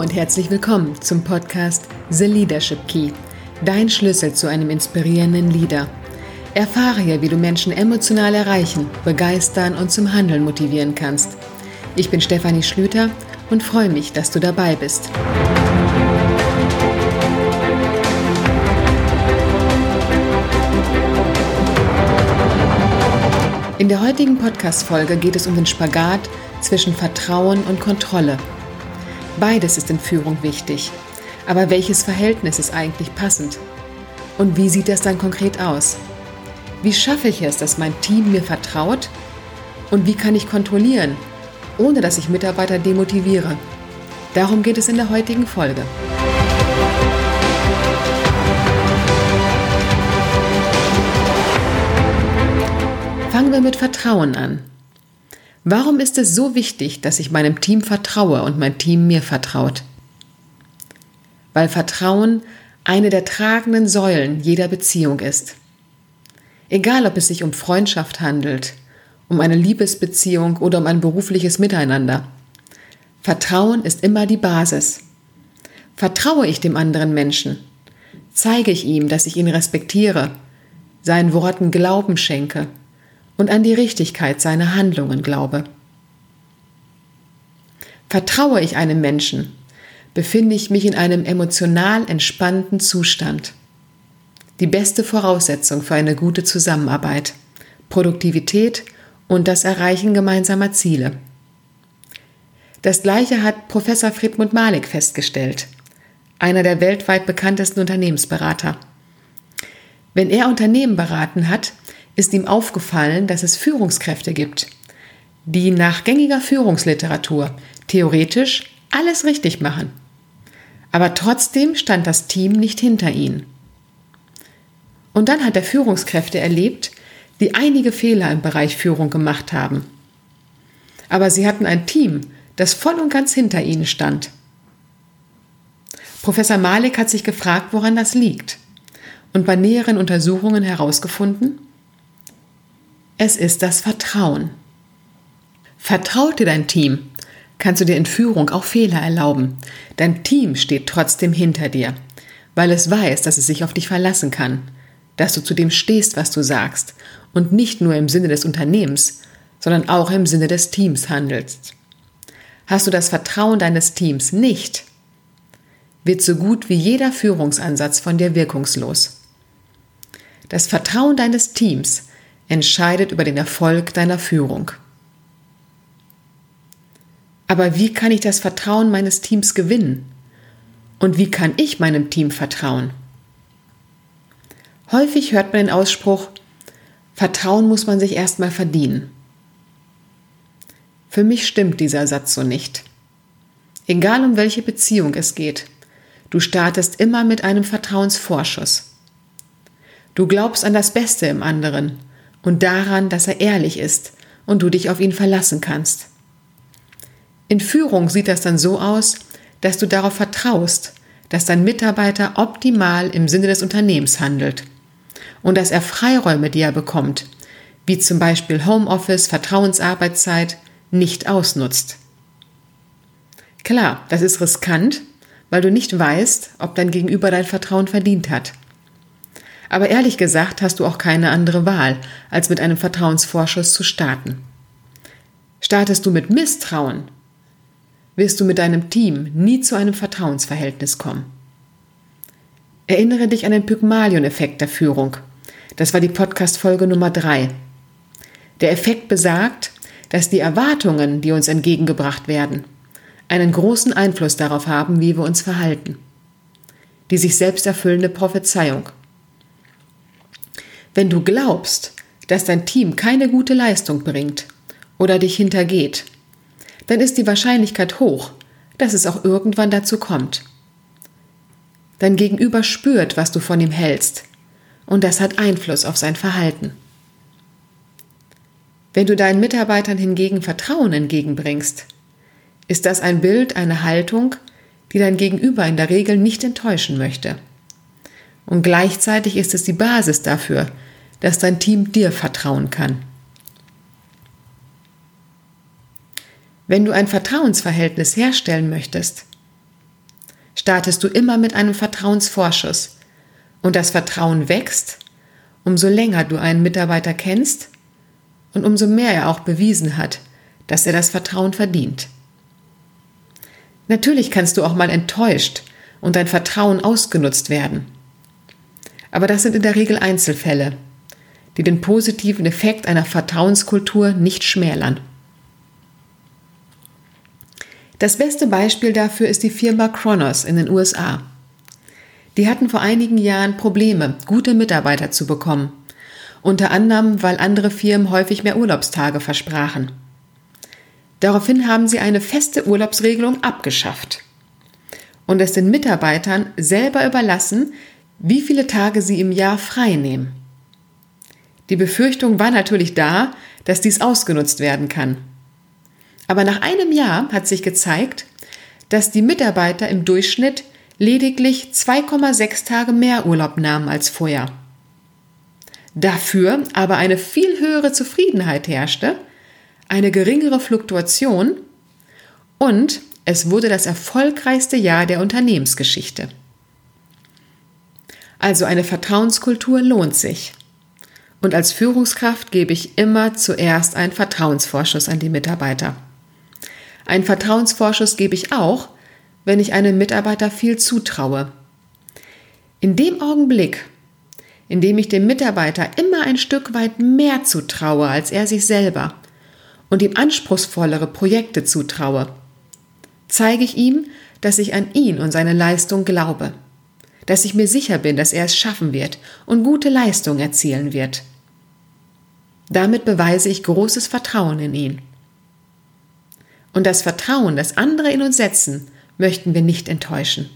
Und herzlich willkommen zum Podcast The Leadership Key, dein Schlüssel zu einem inspirierenden Leader. Erfahre hier, wie du Menschen emotional erreichen, begeistern und zum Handeln motivieren kannst. Ich bin Stefanie Schlüter und freue mich, dass du dabei bist. In der heutigen Podcast-Folge geht es um den Spagat zwischen Vertrauen und Kontrolle – Beides ist in Führung wichtig. Aber welches Verhältnis ist eigentlich passend? Und wie sieht das dann konkret aus? Wie schaffe ich es, dass mein Team mir vertraut? Und wie kann ich kontrollieren, ohne dass ich Mitarbeiter demotiviere? Darum geht es in der heutigen Folge. Fangen wir mit Vertrauen an. Warum ist es so wichtig, dass ich meinem Team vertraue und mein Team mir vertraut? Weil Vertrauen eine der tragenden Säulen jeder Beziehung ist. Egal, ob es sich um Freundschaft handelt, um eine Liebesbeziehung oder um ein berufliches Miteinander. Vertrauen ist immer die Basis. Vertraue ich dem anderen Menschen? Zeige ich ihm, dass ich ihn respektiere, seinen Worten Glauben schenke und an die Richtigkeit seiner Handlungen glaube. Vertraue ich einem Menschen, befinde ich mich in einem emotional entspannten Zustand. Die beste Voraussetzung für eine gute Zusammenarbeit, Produktivität und das Erreichen gemeinsamer Ziele. Das gleiche hat Professor Friedmund Malik festgestellt, einer der weltweit bekanntesten Unternehmensberater. Wenn er Unternehmen beraten hat, ist ihm aufgefallen, dass es Führungskräfte gibt, die nach gängiger Führungsliteratur theoretisch alles richtig machen. Aber trotzdem stand das Team nicht hinter ihnen. Und dann hat er Führungskräfte erlebt, die einige Fehler im Bereich Führung gemacht haben. Aber sie hatten ein Team, das voll und ganz hinter ihnen stand. Professor Malik hat sich gefragt, woran das liegt und bei näheren Untersuchungen herausgefunden, es ist das Vertrauen. Vertraut dir dein Team, kannst du dir in Führung auch Fehler erlauben. Dein Team steht trotzdem hinter dir, weil es weiß, dass es sich auf dich verlassen kann, dass du zu dem stehst, was du sagst und nicht nur im Sinne des Unternehmens, sondern auch im Sinne des Teams handelst. Hast du das Vertrauen deines Teams nicht, wird so gut wie jeder Führungsansatz von dir wirkungslos. Das Vertrauen deines Teams entscheidet über den Erfolg deiner Führung. Aber wie kann ich das Vertrauen meines Teams gewinnen? Und wie kann ich meinem Team vertrauen? Häufig hört man den Ausspruch, Vertrauen muss man sich erstmal verdienen. Für mich stimmt dieser Satz so nicht. Egal um welche Beziehung es geht, du startest immer mit einem Vertrauensvorschuss. Du glaubst an das Beste im anderen und daran, dass er ehrlich ist und du dich auf ihn verlassen kannst. In Führung sieht das dann so aus, dass du darauf vertraust, dass dein Mitarbeiter optimal im Sinne des Unternehmens handelt und dass er Freiräume, die er bekommt, wie zum Beispiel Homeoffice, Vertrauensarbeitszeit, nicht ausnutzt. Klar, das ist riskant, weil du nicht weißt, ob dein Gegenüber dein Vertrauen verdient hat. Aber ehrlich gesagt hast du auch keine andere Wahl, als mit einem Vertrauensvorschuss zu starten. Startest du mit Misstrauen, wirst du mit deinem Team nie zu einem Vertrauensverhältnis kommen. Erinnere dich an den Pygmalion-Effekt der Führung. Das war die Podcast-Folge Nummer drei. Der Effekt besagt, dass die Erwartungen, die uns entgegengebracht werden, einen großen Einfluss darauf haben, wie wir uns verhalten. Die sich selbst erfüllende Prophezeiung. Wenn du glaubst, dass dein Team keine gute Leistung bringt oder dich hintergeht, dann ist die Wahrscheinlichkeit hoch, dass es auch irgendwann dazu kommt. Dein Gegenüber spürt, was du von ihm hältst, und das hat Einfluss auf sein Verhalten. Wenn du deinen Mitarbeitern hingegen Vertrauen entgegenbringst, ist das ein Bild, eine Haltung, die dein Gegenüber in der Regel nicht enttäuschen möchte. Und gleichzeitig ist es die Basis dafür, dass dein Team dir vertrauen kann. Wenn du ein Vertrauensverhältnis herstellen möchtest, startest du immer mit einem Vertrauensvorschuss. Und das Vertrauen wächst, umso länger du einen Mitarbeiter kennst und umso mehr er auch bewiesen hat, dass er das Vertrauen verdient. Natürlich kannst du auch mal enttäuscht und dein Vertrauen ausgenutzt werden. Aber das sind in der Regel Einzelfälle, die den positiven Effekt einer Vertrauenskultur nicht schmälern. Das beste Beispiel dafür ist die Firma Kronos in den USA. Die hatten vor einigen Jahren Probleme, gute Mitarbeiter zu bekommen. Unter anderem, weil andere Firmen häufig mehr Urlaubstage versprachen. Daraufhin haben sie eine feste Urlaubsregelung abgeschafft und es den Mitarbeitern selber überlassen, wie viele Tage sie im Jahr frei nehmen. Die Befürchtung war natürlich da, dass dies ausgenutzt werden kann. Aber nach einem Jahr hat sich gezeigt, dass die Mitarbeiter im Durchschnitt lediglich 2,6 Tage mehr Urlaub nahmen als vorher. Dafür aber eine viel höhere Zufriedenheit herrschte, eine geringere Fluktuation und es wurde das erfolgreichste Jahr der Unternehmensgeschichte. Also eine Vertrauenskultur lohnt sich. Und als Führungskraft gebe ich immer zuerst einen Vertrauensvorschuss an die Mitarbeiter. Einen Vertrauensvorschuss gebe ich auch, wenn ich einem Mitarbeiter viel zutraue. In dem Augenblick, in dem ich dem Mitarbeiter immer ein Stück weit mehr zutraue als er sich selber und ihm anspruchsvollere Projekte zutraue, zeige ich ihm, dass ich an ihn und seine Leistung glaube, dass ich mir sicher bin, dass er es schaffen wird und gute Leistung erzielen wird. Damit beweise ich großes Vertrauen in ihn. Und das Vertrauen, das andere in uns setzen, möchten wir nicht enttäuschen.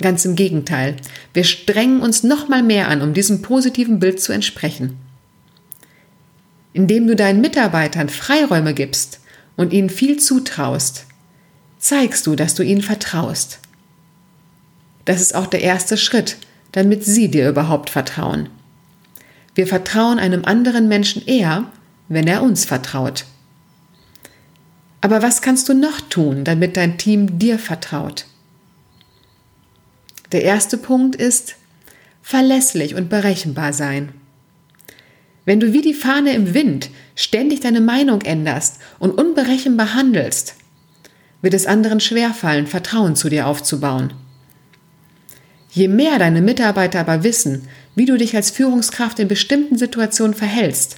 Ganz im Gegenteil, wir strengen uns noch mal mehr an, um diesem positiven Bild zu entsprechen. Indem du deinen Mitarbeitern Freiräume gibst und ihnen viel zutraust, zeigst du, dass du ihnen vertraust. Das ist auch der erste Schritt, damit sie dir überhaupt vertrauen. Wir vertrauen einem anderen Menschen eher, wenn er uns vertraut. Aber was kannst du noch tun, damit dein Team dir vertraut? Der erste Punkt ist verlässlich und berechenbar sein. Wenn du wie die Fahne im Wind ständig deine Meinung änderst und unberechenbar handelst, wird es anderen schwerfallen, Vertrauen zu dir aufzubauen. Je mehr deine Mitarbeiter aber wissen, wie du dich als Führungskraft in bestimmten Situationen verhältst,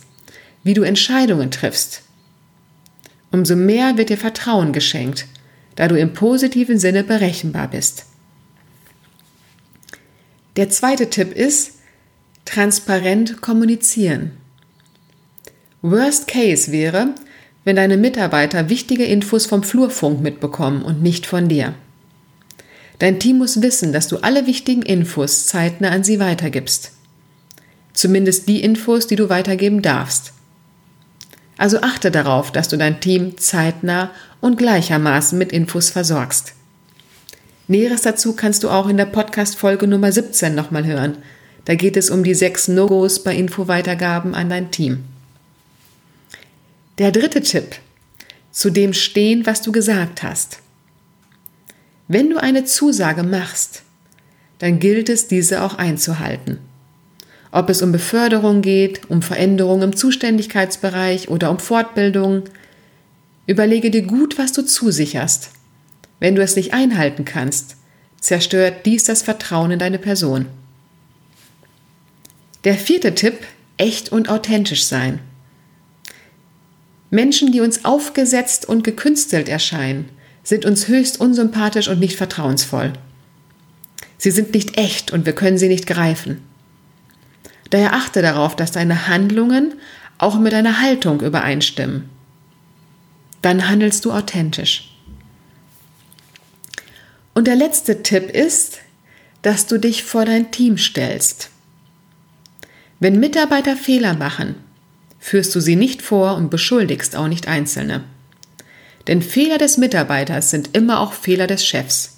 wie du Entscheidungen triffst, umso mehr wird dir Vertrauen geschenkt, da du im positiven Sinne berechenbar bist. Der zweite Tipp ist, transparent kommunizieren. Worst Case wäre, wenn deine Mitarbeiter wichtige Infos vom Flurfunk mitbekommen und nicht von dir. Dein Team muss wissen, dass du alle wichtigen Infos zeitnah an sie weitergibst. Zumindest die Infos, die du weitergeben darfst. Also achte darauf, dass du dein Team zeitnah und gleichermaßen mit Infos versorgst. Näheres dazu kannst du auch in der Podcast-Folge Nummer 17 nochmal hören. Da geht es um die sechs No-Gos bei Infoweitergaben an dein Team. Der dritte Tipp. Zu dem stehen, was du gesagt hast. Wenn du eine Zusage machst, dann gilt es, diese auch einzuhalten ob es um Beförderung geht, um Veränderungen im Zuständigkeitsbereich oder um Fortbildung. Überlege dir gut, was du zusicherst. Wenn du es nicht einhalten kannst, zerstört dies das Vertrauen in deine Person. Der vierte Tipp, echt und authentisch sein. Menschen, die uns aufgesetzt und gekünstelt erscheinen, sind uns höchst unsympathisch und nicht vertrauensvoll. Sie sind nicht echt und wir können sie nicht greifen. Daher achte darauf, dass deine Handlungen auch mit deiner Haltung übereinstimmen. Dann handelst du authentisch. Und der letzte Tipp ist, dass du dich vor dein Team stellst. Wenn Mitarbeiter Fehler machen, führst du sie nicht vor und beschuldigst auch nicht Einzelne. Denn Fehler des Mitarbeiters sind immer auch Fehler des Chefs.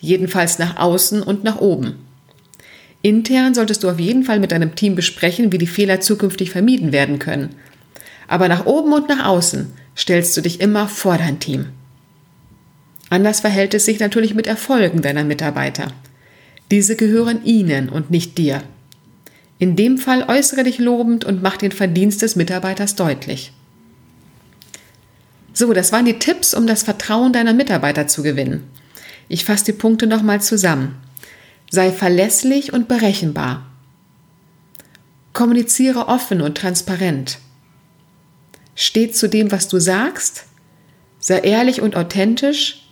Jedenfalls nach außen und nach oben. Intern solltest du auf jeden Fall mit deinem Team besprechen, wie die Fehler zukünftig vermieden werden können. Aber nach oben und nach außen stellst du dich immer vor dein Team. Anders verhält es sich natürlich mit Erfolgen deiner Mitarbeiter. Diese gehören ihnen und nicht dir. In dem Fall äußere dich lobend und mach den Verdienst des Mitarbeiters deutlich. So, das waren die Tipps, um das Vertrauen deiner Mitarbeiter zu gewinnen. Ich fasse die Punkte nochmal zusammen. Sei verlässlich und berechenbar. Kommuniziere offen und transparent. Steh zu dem, was du sagst. Sei ehrlich und authentisch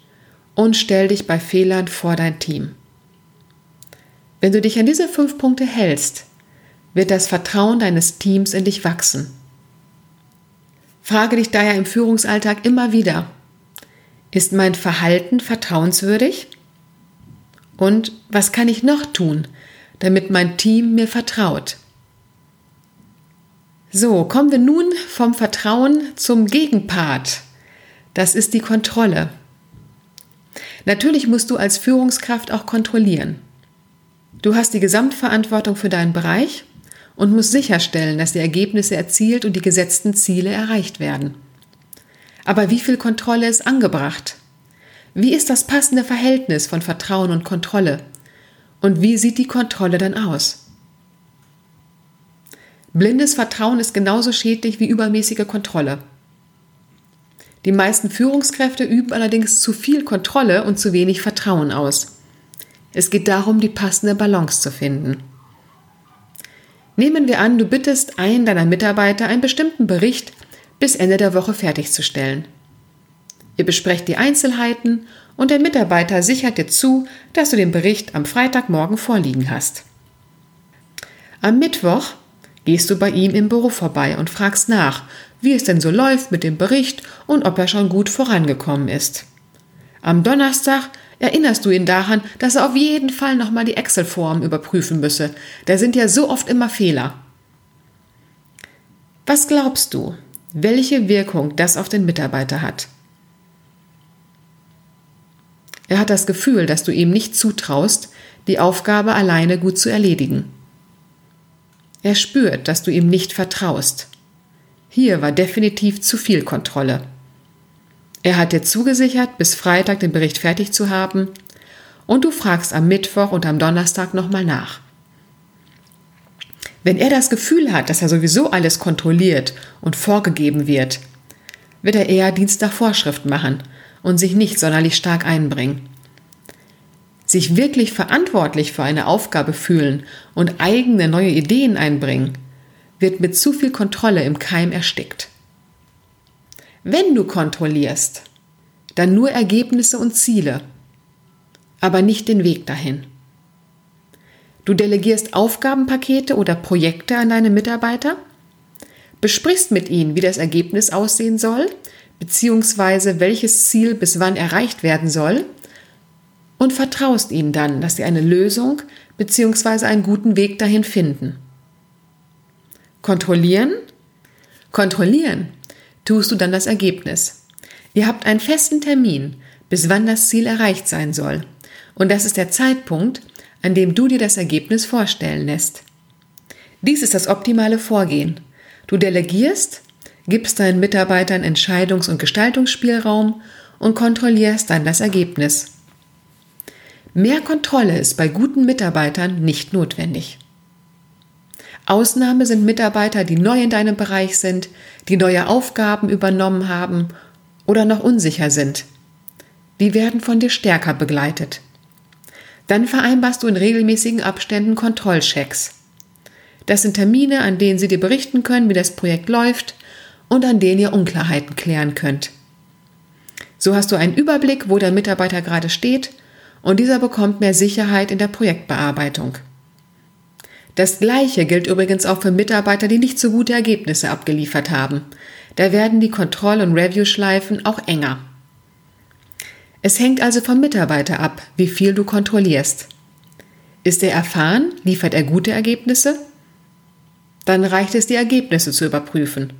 und stell dich bei Fehlern vor dein Team. Wenn du dich an diese fünf Punkte hältst, wird das Vertrauen deines Teams in dich wachsen. Frage dich daher im Führungsalltag immer wieder, ist mein Verhalten vertrauenswürdig? Und was kann ich noch tun, damit mein Team mir vertraut? So, kommen wir nun vom Vertrauen zum Gegenpart. Das ist die Kontrolle. Natürlich musst du als Führungskraft auch kontrollieren. Du hast die Gesamtverantwortung für deinen Bereich und musst sicherstellen, dass die Ergebnisse erzielt und die gesetzten Ziele erreicht werden. Aber wie viel Kontrolle ist angebracht? Wie ist das passende Verhältnis von Vertrauen und Kontrolle? Und wie sieht die Kontrolle dann aus? Blindes Vertrauen ist genauso schädlich wie übermäßige Kontrolle. Die meisten Führungskräfte üben allerdings zu viel Kontrolle und zu wenig Vertrauen aus. Es geht darum, die passende Balance zu finden. Nehmen wir an, du bittest einen deiner Mitarbeiter, einen bestimmten Bericht bis Ende der Woche fertigzustellen. Ihr besprecht die Einzelheiten und der Mitarbeiter sichert dir zu, dass du den Bericht am Freitagmorgen vorliegen hast. Am Mittwoch gehst du bei ihm im Büro vorbei und fragst nach, wie es denn so läuft mit dem Bericht und ob er schon gut vorangekommen ist. Am Donnerstag erinnerst du ihn daran, dass er auf jeden Fall nochmal die Excel-Form überprüfen müsse. Da sind ja so oft immer Fehler. Was glaubst du, welche Wirkung das auf den Mitarbeiter hat? Er hat das Gefühl, dass du ihm nicht zutraust, die Aufgabe alleine gut zu erledigen. Er spürt, dass du ihm nicht vertraust. Hier war definitiv zu viel Kontrolle. Er hat dir zugesichert, bis Freitag den Bericht fertig zu haben, und du fragst am Mittwoch und am Donnerstag nochmal nach. Wenn er das Gefühl hat, dass er sowieso alles kontrolliert und vorgegeben wird, wird er eher Dienst Vorschrift machen und sich nicht sonderlich stark einbringen sich wirklich verantwortlich für eine Aufgabe fühlen und eigene neue Ideen einbringen, wird mit zu viel Kontrolle im Keim erstickt. Wenn du kontrollierst, dann nur Ergebnisse und Ziele, aber nicht den Weg dahin. Du delegierst Aufgabenpakete oder Projekte an deine Mitarbeiter, besprichst mit ihnen, wie das Ergebnis aussehen soll, beziehungsweise welches Ziel bis wann erreicht werden soll und vertraust ihnen dann, dass sie eine Lösung bzw. einen guten Weg dahin finden. Kontrollieren? Kontrollieren tust du dann das Ergebnis. Ihr habt einen festen Termin, bis wann das Ziel erreicht sein soll. Und das ist der Zeitpunkt, an dem du dir das Ergebnis vorstellen lässt. Dies ist das optimale Vorgehen. Du delegierst, gibst deinen Mitarbeitern Entscheidungs- und Gestaltungsspielraum und kontrollierst dann das Ergebnis. Mehr Kontrolle ist bei guten Mitarbeitern nicht notwendig. Ausnahme sind Mitarbeiter, die neu in deinem Bereich sind, die neue Aufgaben übernommen haben oder noch unsicher sind. Die werden von dir stärker begleitet. Dann vereinbarst du in regelmäßigen Abständen Kontrollchecks. Das sind Termine, an denen sie dir berichten können, wie das Projekt läuft und an denen ihr Unklarheiten klären könnt. So hast du einen Überblick, wo der Mitarbeiter gerade steht und dieser bekommt mehr Sicherheit in der Projektbearbeitung. Das Gleiche gilt übrigens auch für Mitarbeiter, die nicht so gute Ergebnisse abgeliefert haben. Da werden die Kontroll- und Review-Schleifen auch enger. Es hängt also vom Mitarbeiter ab, wie viel du kontrollierst. Ist er erfahren? Liefert er gute Ergebnisse? Dann reicht es, die Ergebnisse zu überprüfen.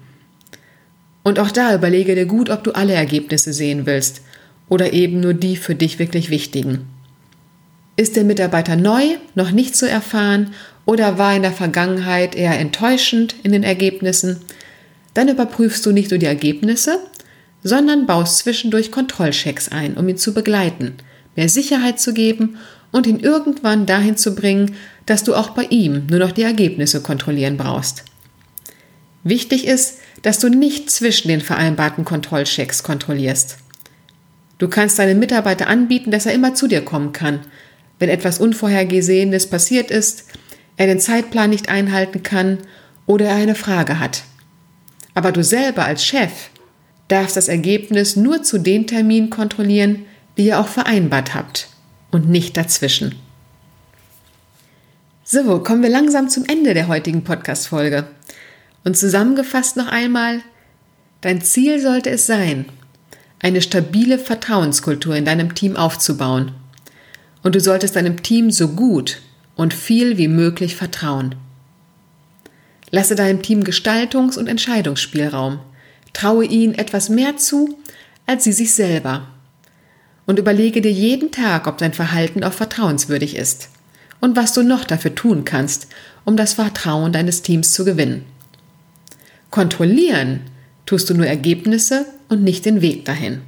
Und auch da überlege dir gut, ob du alle Ergebnisse sehen willst oder eben nur die für dich wirklich wichtigen. Ist der Mitarbeiter neu, noch nicht so erfahren oder war in der Vergangenheit eher enttäuschend in den Ergebnissen, dann überprüfst du nicht nur die Ergebnisse, sondern baust zwischendurch Kontrollchecks ein, um ihn zu begleiten, mehr Sicherheit zu geben und ihn irgendwann dahin zu bringen, dass du auch bei ihm nur noch die Ergebnisse kontrollieren brauchst. Wichtig ist, dass du nicht zwischen den vereinbarten Kontrollchecks kontrollierst. Du kannst deinem Mitarbeiter anbieten, dass er immer zu dir kommen kann, wenn etwas Unvorhergesehenes passiert ist, er den Zeitplan nicht einhalten kann oder er eine Frage hat. Aber du selber als Chef darfst das Ergebnis nur zu den Terminen kontrollieren, die ihr auch vereinbart habt und nicht dazwischen. So, kommen wir langsam zum Ende der heutigen Podcast-Folge. Und zusammengefasst noch einmal, dein Ziel sollte es sein, eine stabile Vertrauenskultur in deinem Team aufzubauen. Und du solltest deinem Team so gut und viel wie möglich vertrauen. Lasse deinem Team Gestaltungs- und Entscheidungsspielraum. Traue ihnen etwas mehr zu als sie sich selber. Und überlege dir jeden Tag, ob dein Verhalten auch vertrauenswürdig ist und was du noch dafür tun kannst, um das Vertrauen deines Teams zu gewinnen. Kontrollieren tust du nur Ergebnisse und nicht den Weg dahin.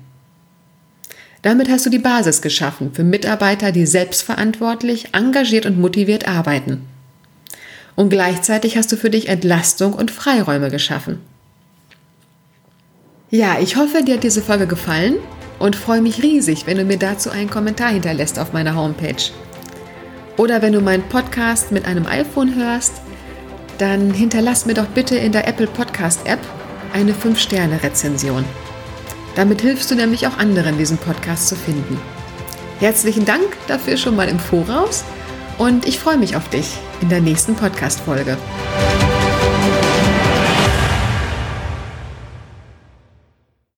Damit hast du die Basis geschaffen für Mitarbeiter, die selbstverantwortlich, engagiert und motiviert arbeiten. Und gleichzeitig hast du für dich Entlastung und Freiräume geschaffen. Ja, ich hoffe, dir hat diese Folge gefallen und freue mich riesig, wenn du mir dazu einen Kommentar hinterlässt auf meiner Homepage. Oder wenn du meinen Podcast mit einem iPhone hörst, dann hinterlass mir doch bitte in der Apple Podcast App eine 5-Sterne-Rezension. Damit hilfst du nämlich auch anderen, diesen Podcast zu finden. Herzlichen Dank dafür schon mal im Voraus und ich freue mich auf dich in der nächsten Podcast-Folge.